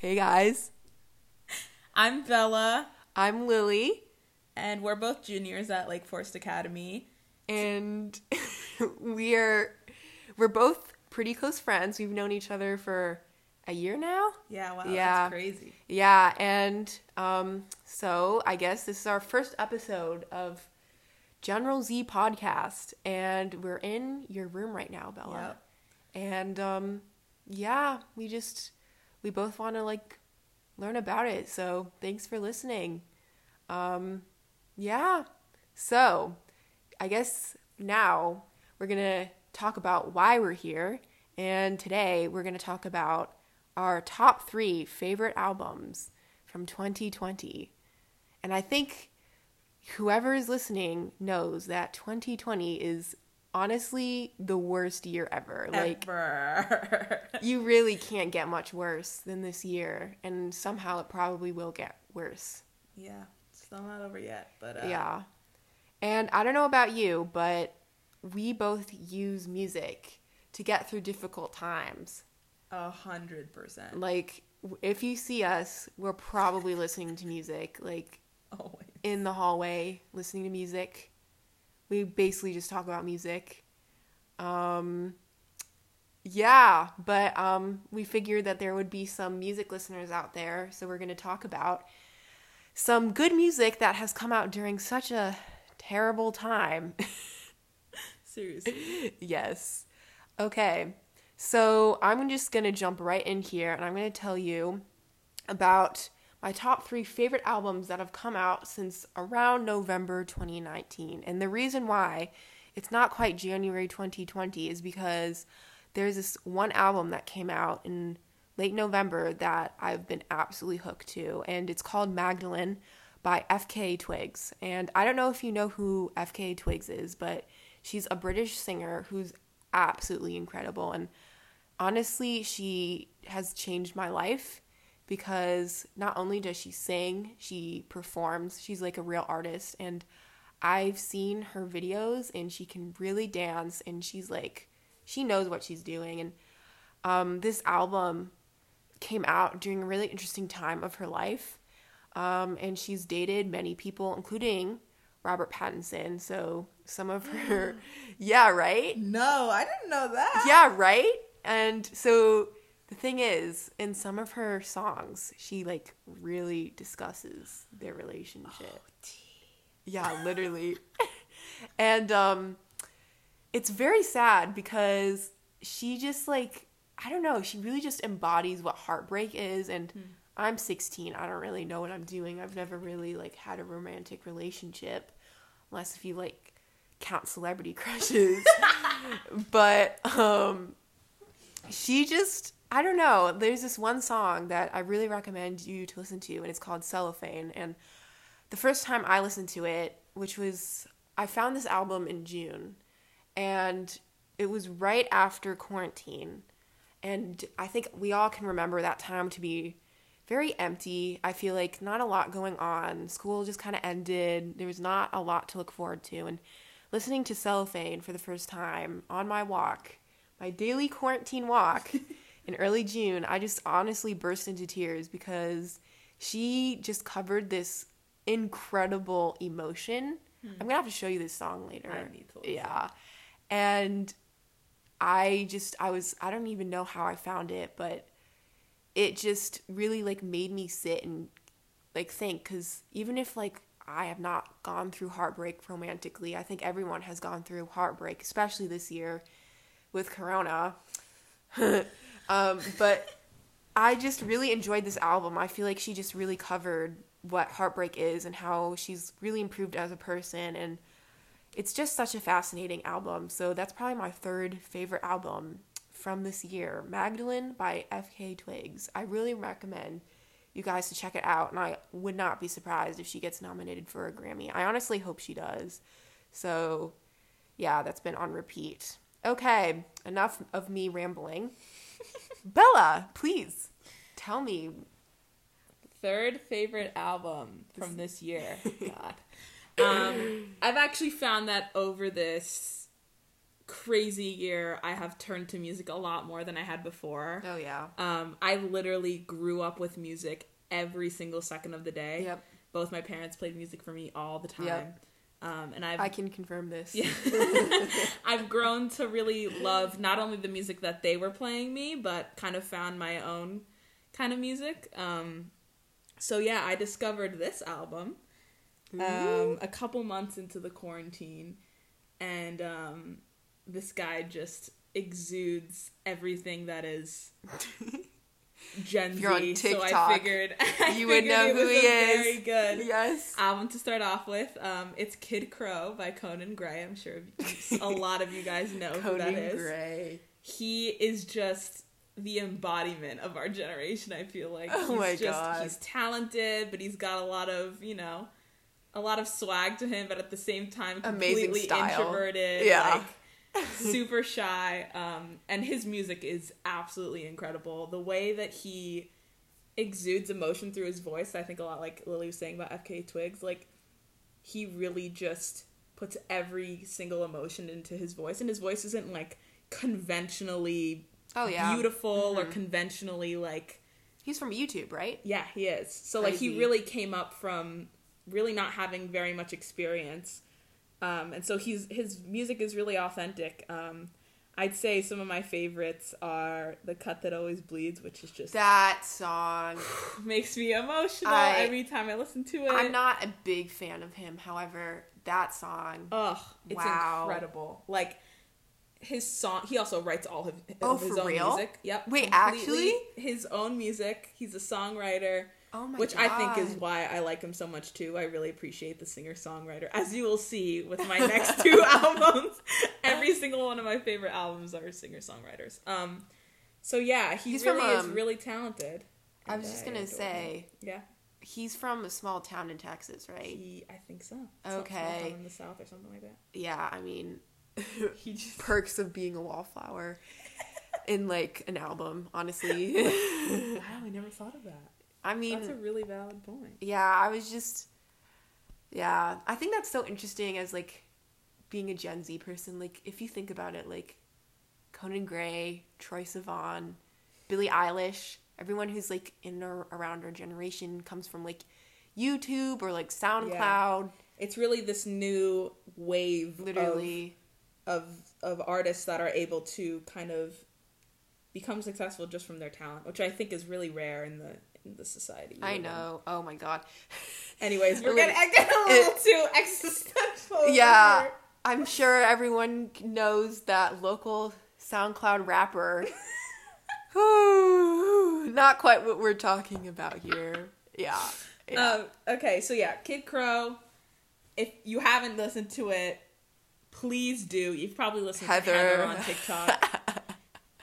Hey guys, I'm Bella, I'm Lily, and we're both juniors at Lake Forest Academy. and we are we're both pretty close friends. We've known each other for a year now. Yeah, wow, Yeah. that's crazy. Yeah, and um, so I guess this is our first episode of General Z podcast, and we're in your room right now, Bella. Yep. And um, yeah, we just we both want to like learn about it. So thanks for listening. Um, yeah. So I guess now we're gonna talk about why we're here, and today we're gonna talk about our top three favorite albums from 2020. And I think whoever is listening knows that 2020 is honestly the worst year ever. Like you really can't get much worse than this year, and somehow it probably will get worse. yeah, still not over yet, but uh, Yeah. And I don't know about you, but we both use music to get through difficult times. a hundred percent. Like, if you see us, we're probably listening to music, like Always. in the hallway, listening to music. We basically just talk about music. Um, yeah, but um, we figured that there would be some music listeners out there, so we're going to talk about some good music that has come out during such a terrible time. Seriously. yes. Okay. So I'm just going to jump right in here and I'm going to tell you about my top three favorite albums that have come out since around November 2019. And the reason why it's not quite January 2020 is because there's this one album that came out in late November that I've been absolutely hooked to, and it's called Magdalene by FKA Twigs. And I don't know if you know who FKA Twigs is, but she's a British singer who's absolutely incredible. And honestly, she has changed my life because not only does she sing, she performs. She's like a real artist and I've seen her videos and she can really dance and she's like she knows what she's doing and um, this album came out during a really interesting time of her life. Um, and she's dated many people, including Robert Pattinson. So some of her, yeah, right? No, I didn't know that. Yeah, right? And so the thing is, in some of her songs, she like really discusses their relationship. Yeah, literally. and um it's very sad because she just like I don't know, she really just embodies what heartbreak is and I'm 16. I don't really know what I'm doing. I've never really like had a romantic relationship unless if you like count celebrity crushes. but um she just I don't know. There's this one song that I really recommend you to listen to and it's called Cellophane and the first time I listened to it, which was I found this album in June and it was right after quarantine. And I think we all can remember that time to be very empty. I feel like not a lot going on. School just kind of ended. There was not a lot to look forward to. And listening to Cellophane for the first time on my walk, my daily quarantine walk in early June, I just honestly burst into tears because she just covered this incredible emotion. Hmm. I'm gonna have to show you this song later. I need to. Yeah, and I just I was I don't even know how I found it, but it just really like made me sit and like think because even if like I have not gone through heartbreak romantically, I think everyone has gone through heartbreak, especially this year with Corona. um, but I just really enjoyed this album. I feel like she just really covered what heartbreak is and how she's really improved as a person and it's just such a fascinating album. So that's probably my third favorite album from this year, Magdalene by FKA Twigs. I really recommend you guys to check it out and I would not be surprised if she gets nominated for a Grammy. I honestly hope she does. So yeah, that's been on repeat. Okay, enough of me rambling. Bella, please tell me Third favorite album from this year. God. Um, I've actually found that over this crazy year, I have turned to music a lot more than I had before. Oh yeah. Um, I literally grew up with music every single second of the day. Yep. Both my parents played music for me all the time. Yep. Um, and I've I can confirm this. yeah. I've grown to really love not only the music that they were playing me, but kind of found my own kind of music. Um, so yeah, I discovered this album um, a couple months into the quarantine, and um, this guy just exudes everything that is Gen you're on Z. So I TikTok, figured I you would figured know who he is. Very good yes. album to start off with. Um, it's Kid Krow by Conan Gray. I'm sure a lot of you guys know who that is. Conan. Gray. He is just the embodiment of our generation. I feel like Oh he's my just God. he's talented, but he's got a lot of you know a lot of swag to him, but at the same time completely introverted. Yeah. Like, super shy. Um, and his music is absolutely incredible. The way that he exudes emotion through his voice, I think a lot like Lily was saying about FKA Twigs, like he really just puts every single emotion into his voice and his voice isn't like conventionally Oh yeah. beautiful or conventionally like He's from YouTube, right? yeah, he is. So like he really came up from really not having very much experience. Um, and so he's his music is really authentic. Um, I'd say some of my favorites are "The Cut That Always Bleeds," which is just That song. makes me emotional I- every time I listen to it. I'm not a big fan of him. However, that song. Ugh, it's Wow. incredible. Like his song, he also writes all of, Oh, of his for own real? music. Yep. Wait, actually? his own music. He's a songwriter. Oh my which god. I think is why I like him so much too. I really appreciate the singer songwriter, as you will see with my next two albums. Every single one of my favorite albums are singer songwriters. Um, so yeah, he He's from, really is um, really talented. I was just I gonna adore him. say yeah, he's from a small town in Texas, right? he, I think so. Some Okay. in the south or something like that. Yeah, I mean, He just perks of being a wallflower in like an album. Honestly, wow, I never thought of that. I mean, That's a really valid point. yeah, I was just, yeah, I think that's so interesting as like being a Gen Z person. Like, if you think about it, like Conan Gray, Troye Sivan, Billie Eilish, everyone who's like in or around our generation comes from like YouTube or like SoundCloud. It's really this new wave, Literally, of of artists that are able to kind of become successful just from their talent, which I think is really rare in the in the society. I live in. know. Oh my god. Anyways, we're getting, a little too existential. Yeah, here. I'm sure everyone knows that local SoundCloud rapper. Not quite what we're talking about here. Yeah. yeah. Um, okay, so yeah, Kid Krow. If you haven't listened to it, please do. You've probably listened to Heather. Heather on TikTok.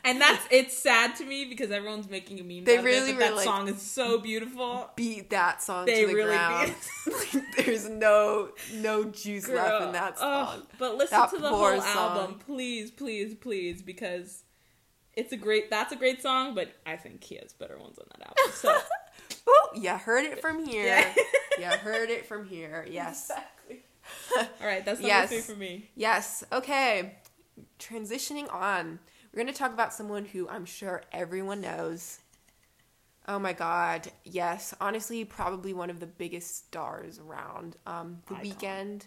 And that's it's sad to me because everyone's making a meme. They really it, were that like- song is so beautiful. Beat that song They to the really ground. Like, There's no no juice left in that song. but listen That to the whole song. album, please, please, please, because it's a great. That's a great song, but I think he has better ones on that album. So Oh, yeah, heard it from here. Yeah. yeah, heard it from here. Yes. exactly. All right, that's number Yes. three for me. Yes. Okay. Transitioning on, we're going to talk about someone who I'm sure everyone knows. Oh my God. Yes. Honestly, probably one of the biggest stars around. Um, the Icon. Weeknd.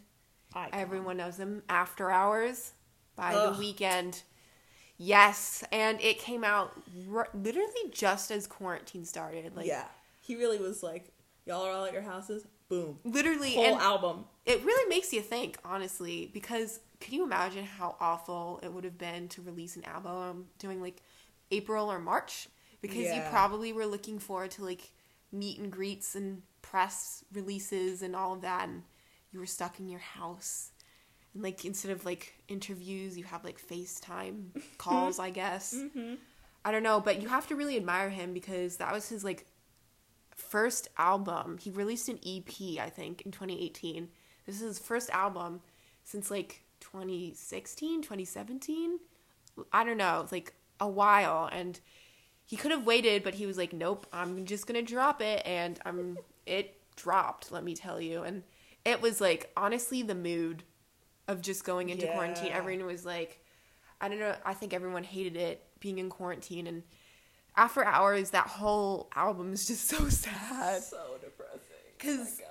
Icon. Everyone knows them. After Hours by Ugh. The Weeknd. Yes, and it came out r- literally just as quarantine started. Like yeah, he really was like, y'all are all at your houses. Boom. literally, Whole album. It really makes you think, honestly, because can you imagine how awful it would have been to release an album during like April or March? Because you probably were looking forward to like meet and greets and press releases and all of that, and you were stuck in your house. And like instead of like interviews, you have like FaceTime calls, I guess. Mm-hmm. I don't know, but you have to really admire him because that was his like first album. He released an EP, I think, in 2018. This is his first album since like 2016, 2017. I don't know, like a while and he could have waited, but he was like, "Nope, I'm just going to drop it." And I'm um, it dropped, let me tell you. And it was like honestly the mood of just going into quarantine. Everyone was like, I don't know. I think everyone hated it being in quarantine, and after hours, that whole album is just so sad. So depressing. Oh 'Cause- oh.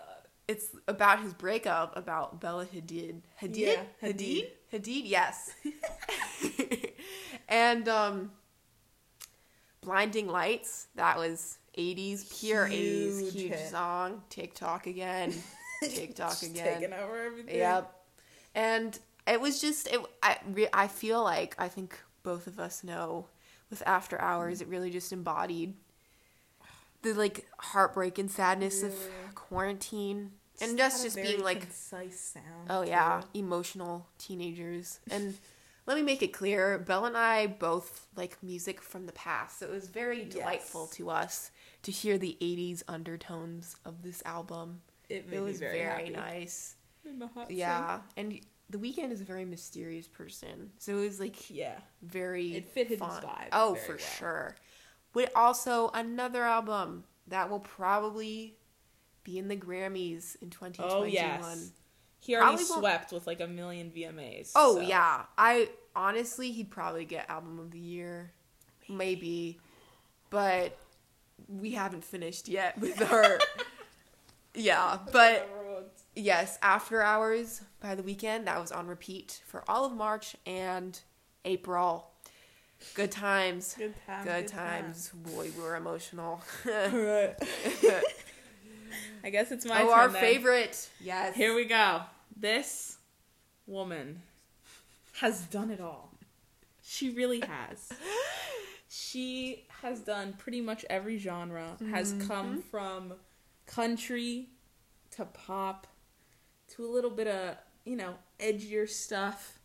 It's about his breakup about Bella Hadid. Hadid? Yeah, Hadid? Hadid. Hadid, yes. and um Blinding Lights, that was 80s, pure 80s, Huge huge hit. song. TikTok again. TikTok again. Taking over everything. Yep. And it was just it I re, I feel like I think both of us know with After Hours it really just embodied the like heartbreak and sadness of quarantine and just just being like concise sound. oh too. yeah, emotional teenagers. And let me make it clear, Belle and I both like music from the past. So it was very delightful Yes. to us to hear the 80s undertones of this album. It, made It was very, very nice. Made my heart Yeah, and the Weeknd is a very mysterious person, so it was like. Yeah. very It fit his fun. vibe Oh, for well. sure. But also another album that will probably be in the Grammys in 2021. Oh yes. He already Probably won't- swept with like a million VMAs. Oh so- yeah, I honestly he'd probably get album of the year, maybe, but we haven't finished yet with our. yeah, but yes, After Hours by the Weeknd that was on repeat for all of March and April. Good times. Good times. Good times. Boy, we were emotional. Right. I guess it's my oh, our then. favorite. Yes. Here we go. This woman has done it all. She really has. she has done pretty much every genre, has Mm-hmm. come from country to pop to a little bit of, you know, edgier stuff.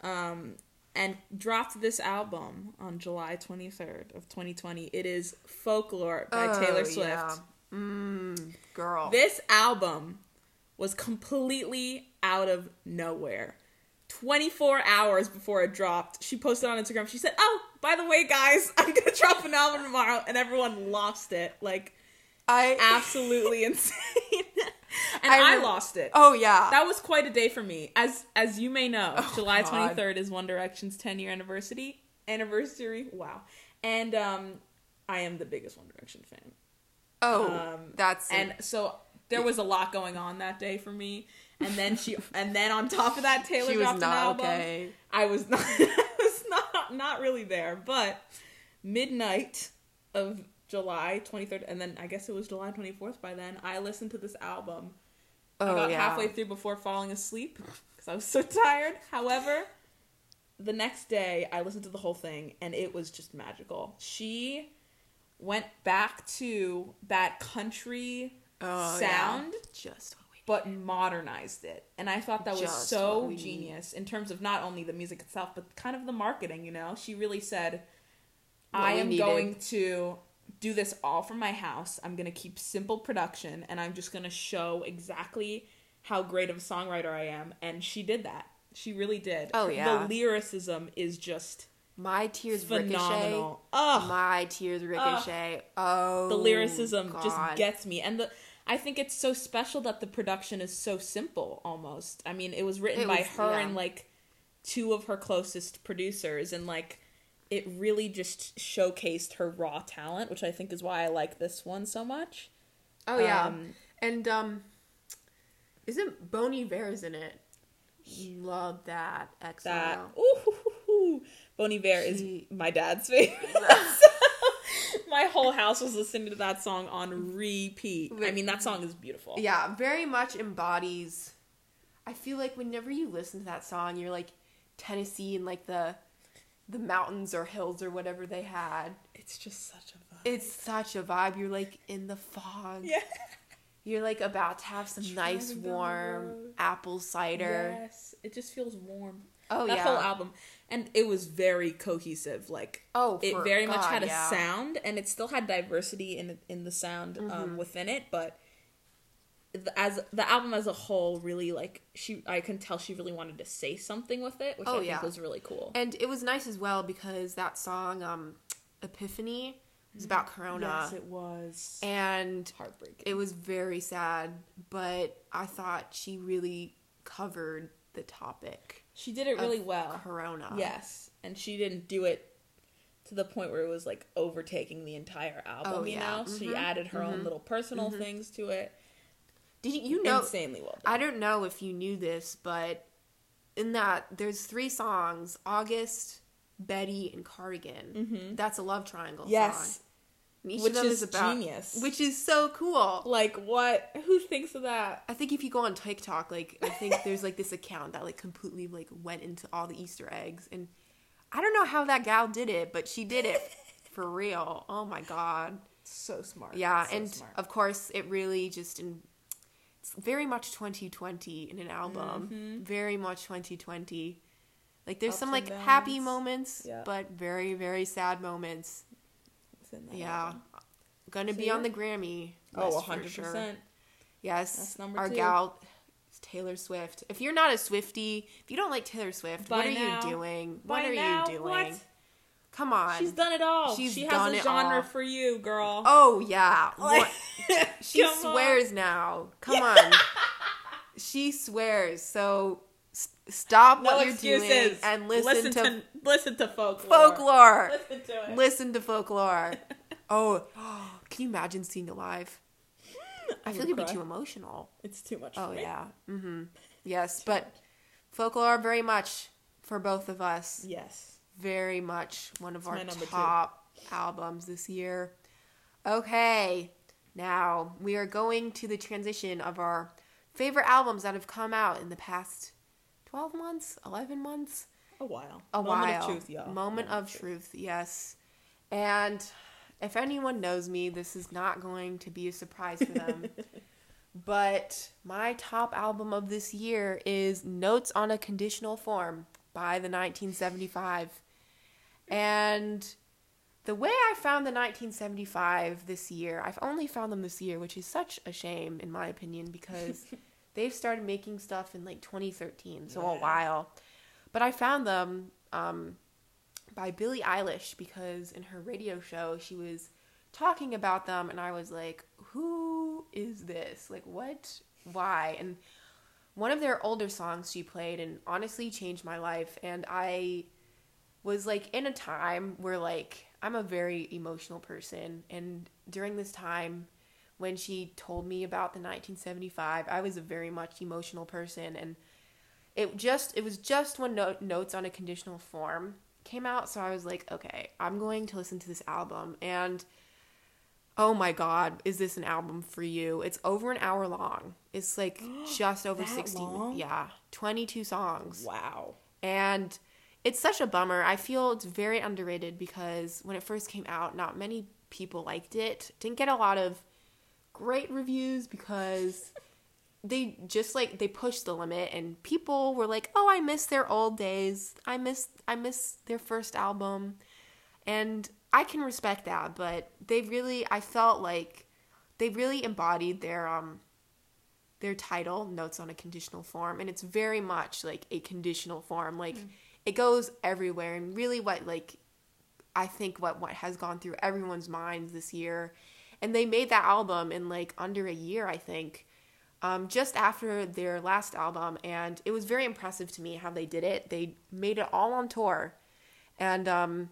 Um, and dropped this album on July 23rd of 2020. It is Folklore by Oh, Taylor Swift. yeah. Mm, girl. This album was completely out of nowhere. 24 hours before it dropped, she posted on Instagram. She said, "Oh, by the way, guys, I'm gonna drop an album tomorrow," and everyone lost it. Like I. absolutely insane. and I I, lost it. oh yeah. That was quite a day for me. As as you may know, Oh, July God. 23rd is One Direction's 10 year anniversary. Anniversary. Wow. And um I am the biggest One Direction fan. Oh, um, that's And so there was a lot going on that day for me. And then she and then on top of that Taylor dropped an album. okay. I was not I was not not really there, but midnight of July 23rd and then I guess it was July 24th by then. I listened to this album. Oh I got yeah. halfway through before falling asleep cuz I was so tired. However, the next day I listened to the whole thing and it was just magical. She went back to that country Oh, sound yeah. Just but modernized it. And I thought that was Just so need. genius in terms of not only the music itself, but kind of the marketing, you know? She really said, What I am needed. going to do this all from my house. I'm going to keep simple production and I'm just going to show exactly how great of a songwriter I am. And she did that. She really did. Oh, yeah. The lyricism is just My tears ricochet. phenomenal. Ugh. My tears ricochet. oh, the lyricism just gets me and the i think it's so special that the production is so simple almost i mean it was written It by was- her yeah. and like two of her closest producers and like it really just showcased her raw talent which i think is why i like this one so much Oh yeah, Um, and um, isn't Bon Iver in it? Love that. Excellent. that ooh bon iver is my dad's favorite my whole house was listening to that song on repeat i mean that song is beautiful Yeah, very much embodies. I feel like whenever you listen to that song, you're like Tennessee and like the the mountains or hills or whatever they had. it's just such a vibe It's such a vibe. You're like in the fog. yeah You're like about to have some nice Driving down the warm apple cider. Yes, it just feels warm. Oh that yeah. whole album, and it was very cohesive. Like oh, it very much God, had a yeah. sound, and it still had diversity in in the sound um, Mm-hmm. within it. But the, as the album as a whole, really like she, I can tell she really wanted to say something with it, which Oh, I think was really cool. And it was nice as well because that song, um, Epiphany, It was about Corona. yes, it was and heartbreaking. it was very sad, but I thought she really covered the topic. She did it really well. Corona. Yes, and she didn't do it to the point where it was like overtaking the entire album. Oh, you yeah. know, she Mhm. added her own little personal things to it. Did you, you know? Insanely well done. I don't know if you knew this, but in that there's three songs: August, Betty, and Cardigan. That's a love triangle song. Mm-hmm. yes, And which is is about, genius. which is so cool. like what? Who thinks of that? I think if you go on TikTok, like I think there's like this account that like completely like went into all the Easter eggs, and I don't know how that gal did it, but she did it for real. Oh my god. So smart. Yeah, So and smart. of course, it really just in it's very much 2020 in an album. Mm-hmm. Very much 2020. Like there's Ups some like happy moments, Yeah. but very very sad moments. It's in that Yeah, album. gonna So, be yeah. on the Grammy. Oh, 100 for sure. percent. Yes, That's number our two. gal Taylor Swift. If you're not a Swiftie, if you don't like Taylor Swift, what are now- you doing? By What are now, you doing? what? Come on. She's done it all. She's she done has it a genre all. for you, girl. oh yeah. Like- She Come on. swears now. Come on. she swears. So s- stop No what you're excuses. doing and listen, to, listen to folklore. folklore. Listen to it. Listen to folklore. oh, can you imagine seeing it live? I feel like it'd be too emotional. It's too much. Oh for me. yeah. Mm-hmm. Yes, but folklore very much for both of us. Yes. Very much one of It's our number two. top albums this year. Okay, now we are going to the transition of our favorite albums that have come out in the past twelve months, eleven months, A while. a Moment while. of truth, y'all. Moment of truth. Yes, and if anyone knows me, this is not going to be a surprise for them. But my top album of this year is Notes on a Conditional Form by the 1975. And the way I found the 1975 this year, I've only found them this year, which is such a shame in my opinion because they've started making stuff in like 2013, so a while. But I found them um, by Billie Eilish because in her radio show she was talking about them and I was like, who is this? Like what? Why? And one of their older songs she played and honestly changed my life and I was like in a time where like I'm a very emotional person and during this time when she told me about the 1975 I was a very much emotional person and it just it was just when no- notes on a conditional form came out so I was like okay I'm going to listen to this album and oh my god is this an album for you it's over an hour long it's like just over That 60 long? yeah 22 songs Wow. and it's such a bummer. I feel it's very underrated because when it first came out, not many people liked it. Didn't get a lot of great reviews because they just like they pushed the limit and people were like, "Oh, I miss their old days. I miss I miss their first album." And I can respect that, but they really I felt like they really embodied their um their title notes on a conditional form and it's very much like a conditional form like it goes everywhere and really what like i think what what has gone through everyone's minds this year and they made that album in like under a year i think um, just after their last album and it was very impressive to me how they did it they made it all on tour and um,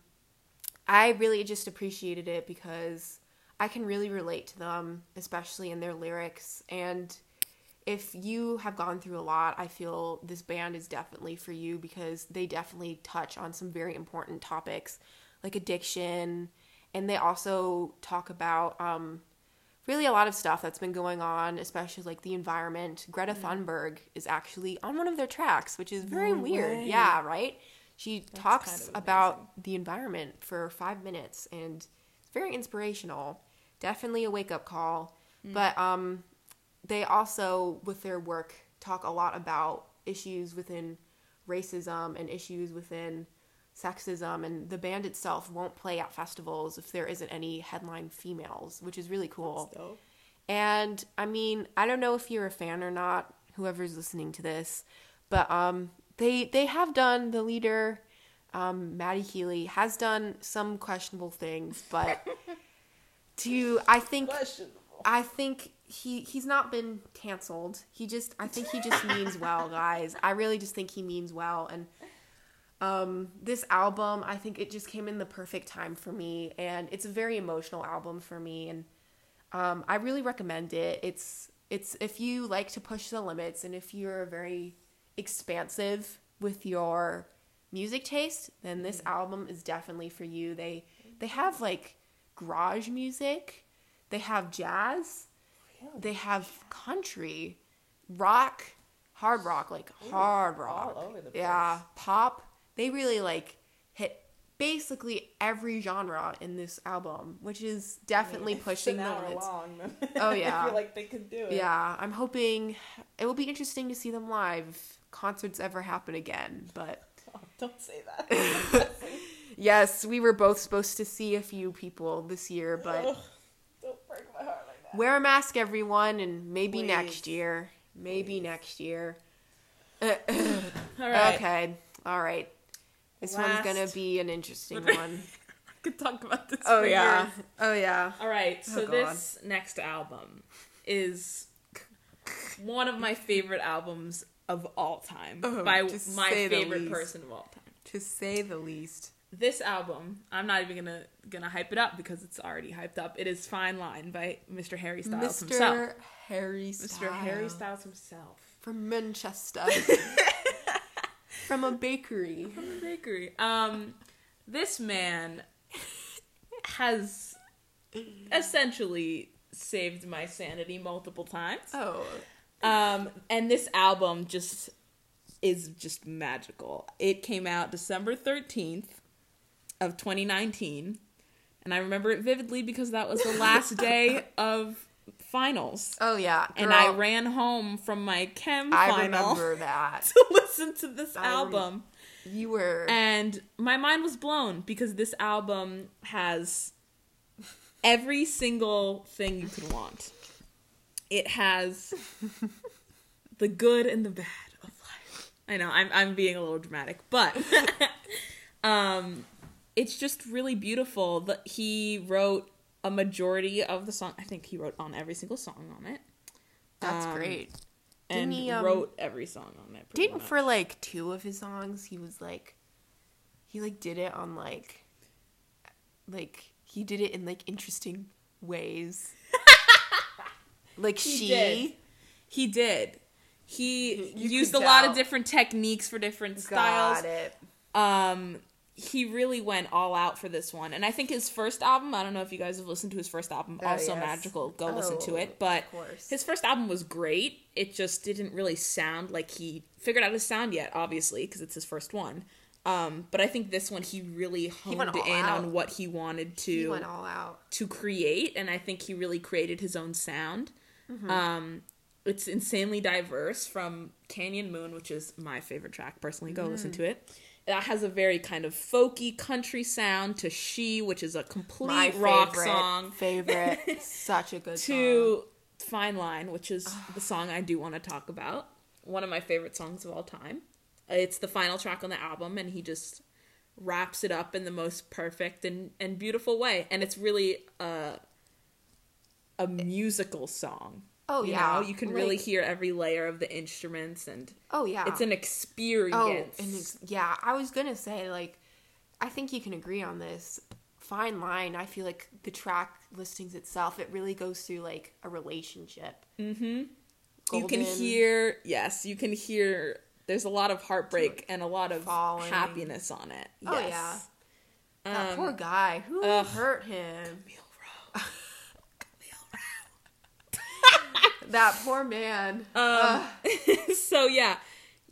I really just appreciated it because I can really relate to them, especially in their lyrics. And if you have gone through a lot, I feel this band is definitely for you because they definitely touch on some very important topics like addiction. And they also talk about um, really a lot of stuff that's been going on, especially like the environment. Greta Thunberg is actually on one of their tracks, which is very No weird. way. Yeah, right? She talks kind of about the environment for five minutes and it's very inspirational. Definitely a wake up call. But um, they also, with their work, talk a lot about issues within racism and issues within sexism. And the band itself won't play at festivals if there isn't any headline females, which is really cool. And I mean, I don't know if you're a fan or not, whoever's listening to this, but um, they they have done the leader, um, Matty Healy has done some questionable things, but to I think Questionable. I think he he's not been canceled. He just I think he just means well, guys. I really just think he means well and um this album, I think it just came in the perfect time for me and it's a very emotional album for me and um I really recommend it. It's it's if you like to push the limits and if you're very expansive with your music taste, then this album is definitely for you. They they have like garage music, they have jazz, they have country, rock, hard rock, like hard rock. all over the Yeah, pop. They really like hit basically every genre in this album, which is definitely pushing the limits. Oh, yeah. I feel like they could do it. Yeah, I'm hoping it will be interesting to see them live. if Concerts ever happen again, but Oh, don't say that. yes, we were both supposed to see a few people this year, but Ugh, don't break my heart like that. wear a mask, everyone, and maybe Please. next year. Maybe next year. All right. Okay, all right. This one's gonna be an interesting one. I could talk about this. Oh yeah, years. oh yeah. All right. Oh, so Oh, this next album is one of my favorite albums of all time Oh, by my favorite person of all time. To say the least. This album, I'm not even gonna gonna hype it up because it's already hyped up. It is "Fine Line" by Mr. Harry Styles himself. Mr. Harry Styles. Mr. Harry Styles himself. from Manchester. from a bakery. from a bakery. Um, this man has essentially saved my sanity multiple times. Oh, Um, and this album just is just magical. It came out December 13th of 2019, and I remember it vividly because that was the last day of finals. oh yeah. and I ran home from my chem I final remember that. to to this I album. You were. And my mind was blown because this album has every single thing you could want. It has the good and the bad of life. I know I'm I'm being a little dramatic, but um it's just really beautiful that he wrote a majority of the song. I think he wrote on every single song on it That's um, great. And he, um, wrote every song on it. Didn't much. for like two of his songs, he was like, he like did it on like, like he did it in like interesting ways. like He she. did. He did. He You used a lot of different techniques for different styles. Got it. Um, he really went all out for this one, and I think his first album. I don't know if you guys have listened to his first album, Oh, also yes. magical. Go listen to Oh, it. But his first album was great. It just didn't really sound like he figured out his sound yet, obviously, because it's his first one. Um, but I think this one he really honed went all in out. on what he wanted He to went all out. to create, and I think he really created his own sound. Mm-hmm. Um, it's insanely diverse from Canyon Moon, which is my favorite track personally. Go listen Mm. to it. That has a very kind of folky country sound to She, which is a complete My rock favorite, song, Favorite. Such a good song. to Fine Line, which is the song I do want to talk about. One of my favorite songs of all time. It's the final track on the album, and he just wraps it up in the most perfect and, and beautiful way. And it's really a, a musical song. Oh, you yeah. know? you can really hear every layer of the instruments, and Oh yeah. it's an experience. Oh, yeah, I was gonna say like, I think you can agree on this. Fine line. I feel like the track listings itself, it really goes through like a relationship. Mm-hmm. You can hear, yes, you can hear. There's a lot of heartbreak and a lot of Falling. happiness on it. Oh, Yes. That Um, poor guy. Who ugh. hurt him? Camille That poor man. Um, so yeah,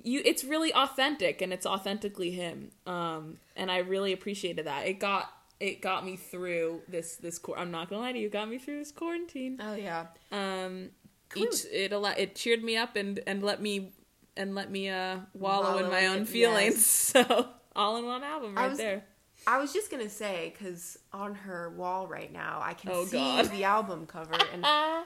you it's really authentic and it's authentically him. Um, and I really appreciated that. It got it got me through this this I'm not gonna lie to you, it got me through this quarantine. Oh yeah. Um, we- each it it cheered me up and and let me and let me uh wallow, in my own it, feelings. So all in one album right was- there. I was just gonna say because on her wall right now, I can Oh, see God. the album cover, and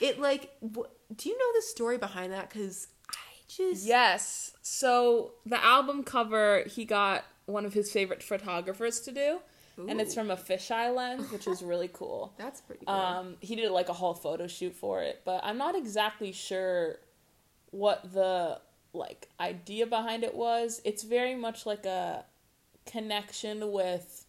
it like. Wh- do you know the story behind that? Because I just Yes. So the album cover he got one of his favorite photographers to do. and it's from a fisheye lens, which is really cool. That's pretty cool. Um, he did like a whole photo shoot for it, but I'm not exactly sure what the like idea behind it was. It's very much like a connection with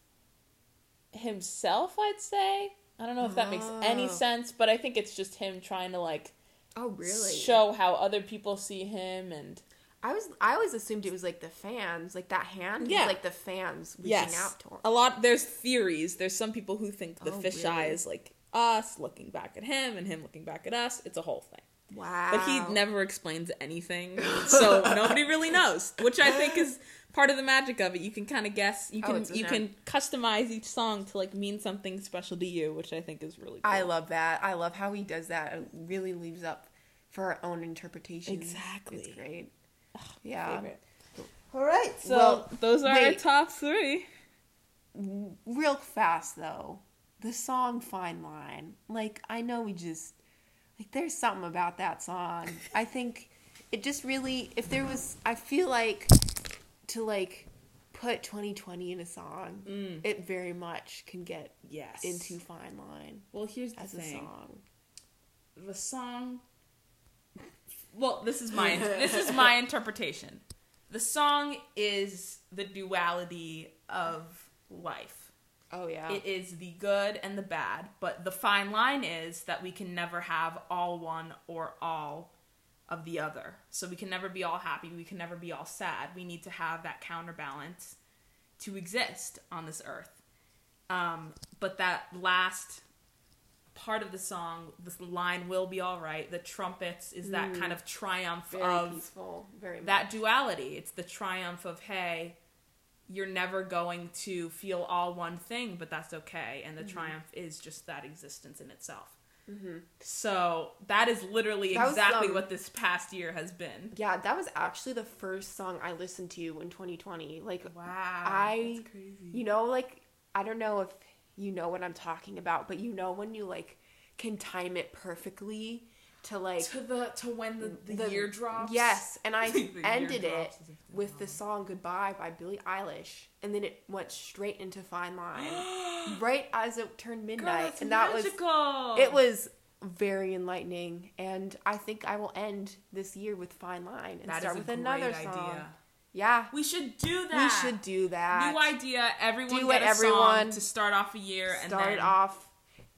himself, I'd say. I don't know if that makes any Oh. sense, but I think it's just him trying to like oh, really? show how other people see him and I was. I always assumed it was like the fans, like that hand. Yeah. like the fans reaching yes, out to him. a lot. There's theories. There's some people who think the Oh, fisheye really? is like us looking back at him and him looking back at us. It's a whole thing. Wow. But he never explains anything, so nobody really knows. Which I think is part of the magic of it. You can kind of guess. You Oh, can a you can customize each song to like mean something special to you, which I think is really. cool. I love that. I love how he does that. It really leaves up for our own interpretation. Exactly. It's great. Yeah. Favorite. All right, so Well, those are our top three. Real fast though, the song "Fine Line." Like I know we just like there's something about that song. I think it just really. If there was, I feel like to like put 2020 in a song, Mm. it very much can get Yes. into "Fine Line" well, here's the as a thing. song. the song well this is my this is my interpretation the song is the duality of life Oh yeah. it is the good and the bad but the fine line is that we can never have all one or all of the other so we can never be all happy we can never be all sad we need to have that counterbalance to exist on this earth um, but that last part of the song, the line "will be all right." The trumpets is that kind of triumph very of peaceful. Very that much. duality. It's the triumph of hey, you're never going to feel all one thing, but that's okay. And the Mm-hmm. triumph is just that existence in itself. So that is literally That was, exactly um, what this past year has been. Yeah, that was actually the first song I listened to in 2020. Like, Wow, I- that's crazy. you know, like I don't know if you know what I'm talking about, but you know when you like can time it perfectly to like to the to when the, the, the- year drops. Yes, and I ended it drops as if they're with the song "Goodbye" by Billie Eilish, and then it went straight into "Fine Line" right as it turned midnight, and that was it was very enlightening. And I think I will end this year with "Fine Line" and That start with another song. idea. Yeah, We should do that. we should do that. New idea. Everyone Do get it, a everyone. song to start off a year and start then off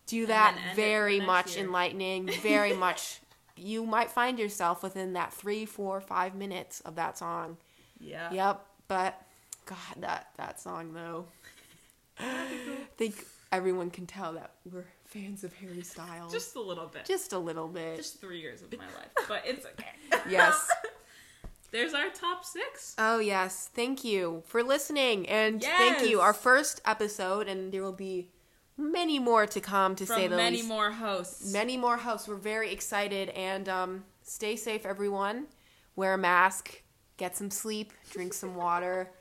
do that then end it for very much year. enlightening very much you might find yourself within that three four five minutes of that song yeah. yep but god that that song though i think everyone can tell that we're fans of harry styles Just a little bit. just a little bit Just three years of my life, but it's okay. yes There's our top six. oh yes thank you for listening and thank you our first episode and there will be many more to come to say From the many least more hosts. many more hosts. We're very excited and um, stay safe, everyone. Wear a mask, get some sleep, drink some water.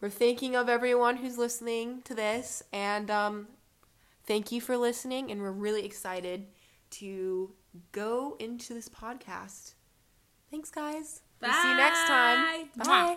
We're thinking of everyone who's listening to this, and um, thank you for listening. And we're really excited to go into this podcast. Thanks, guys. We'll see you next time. Bye. Bye.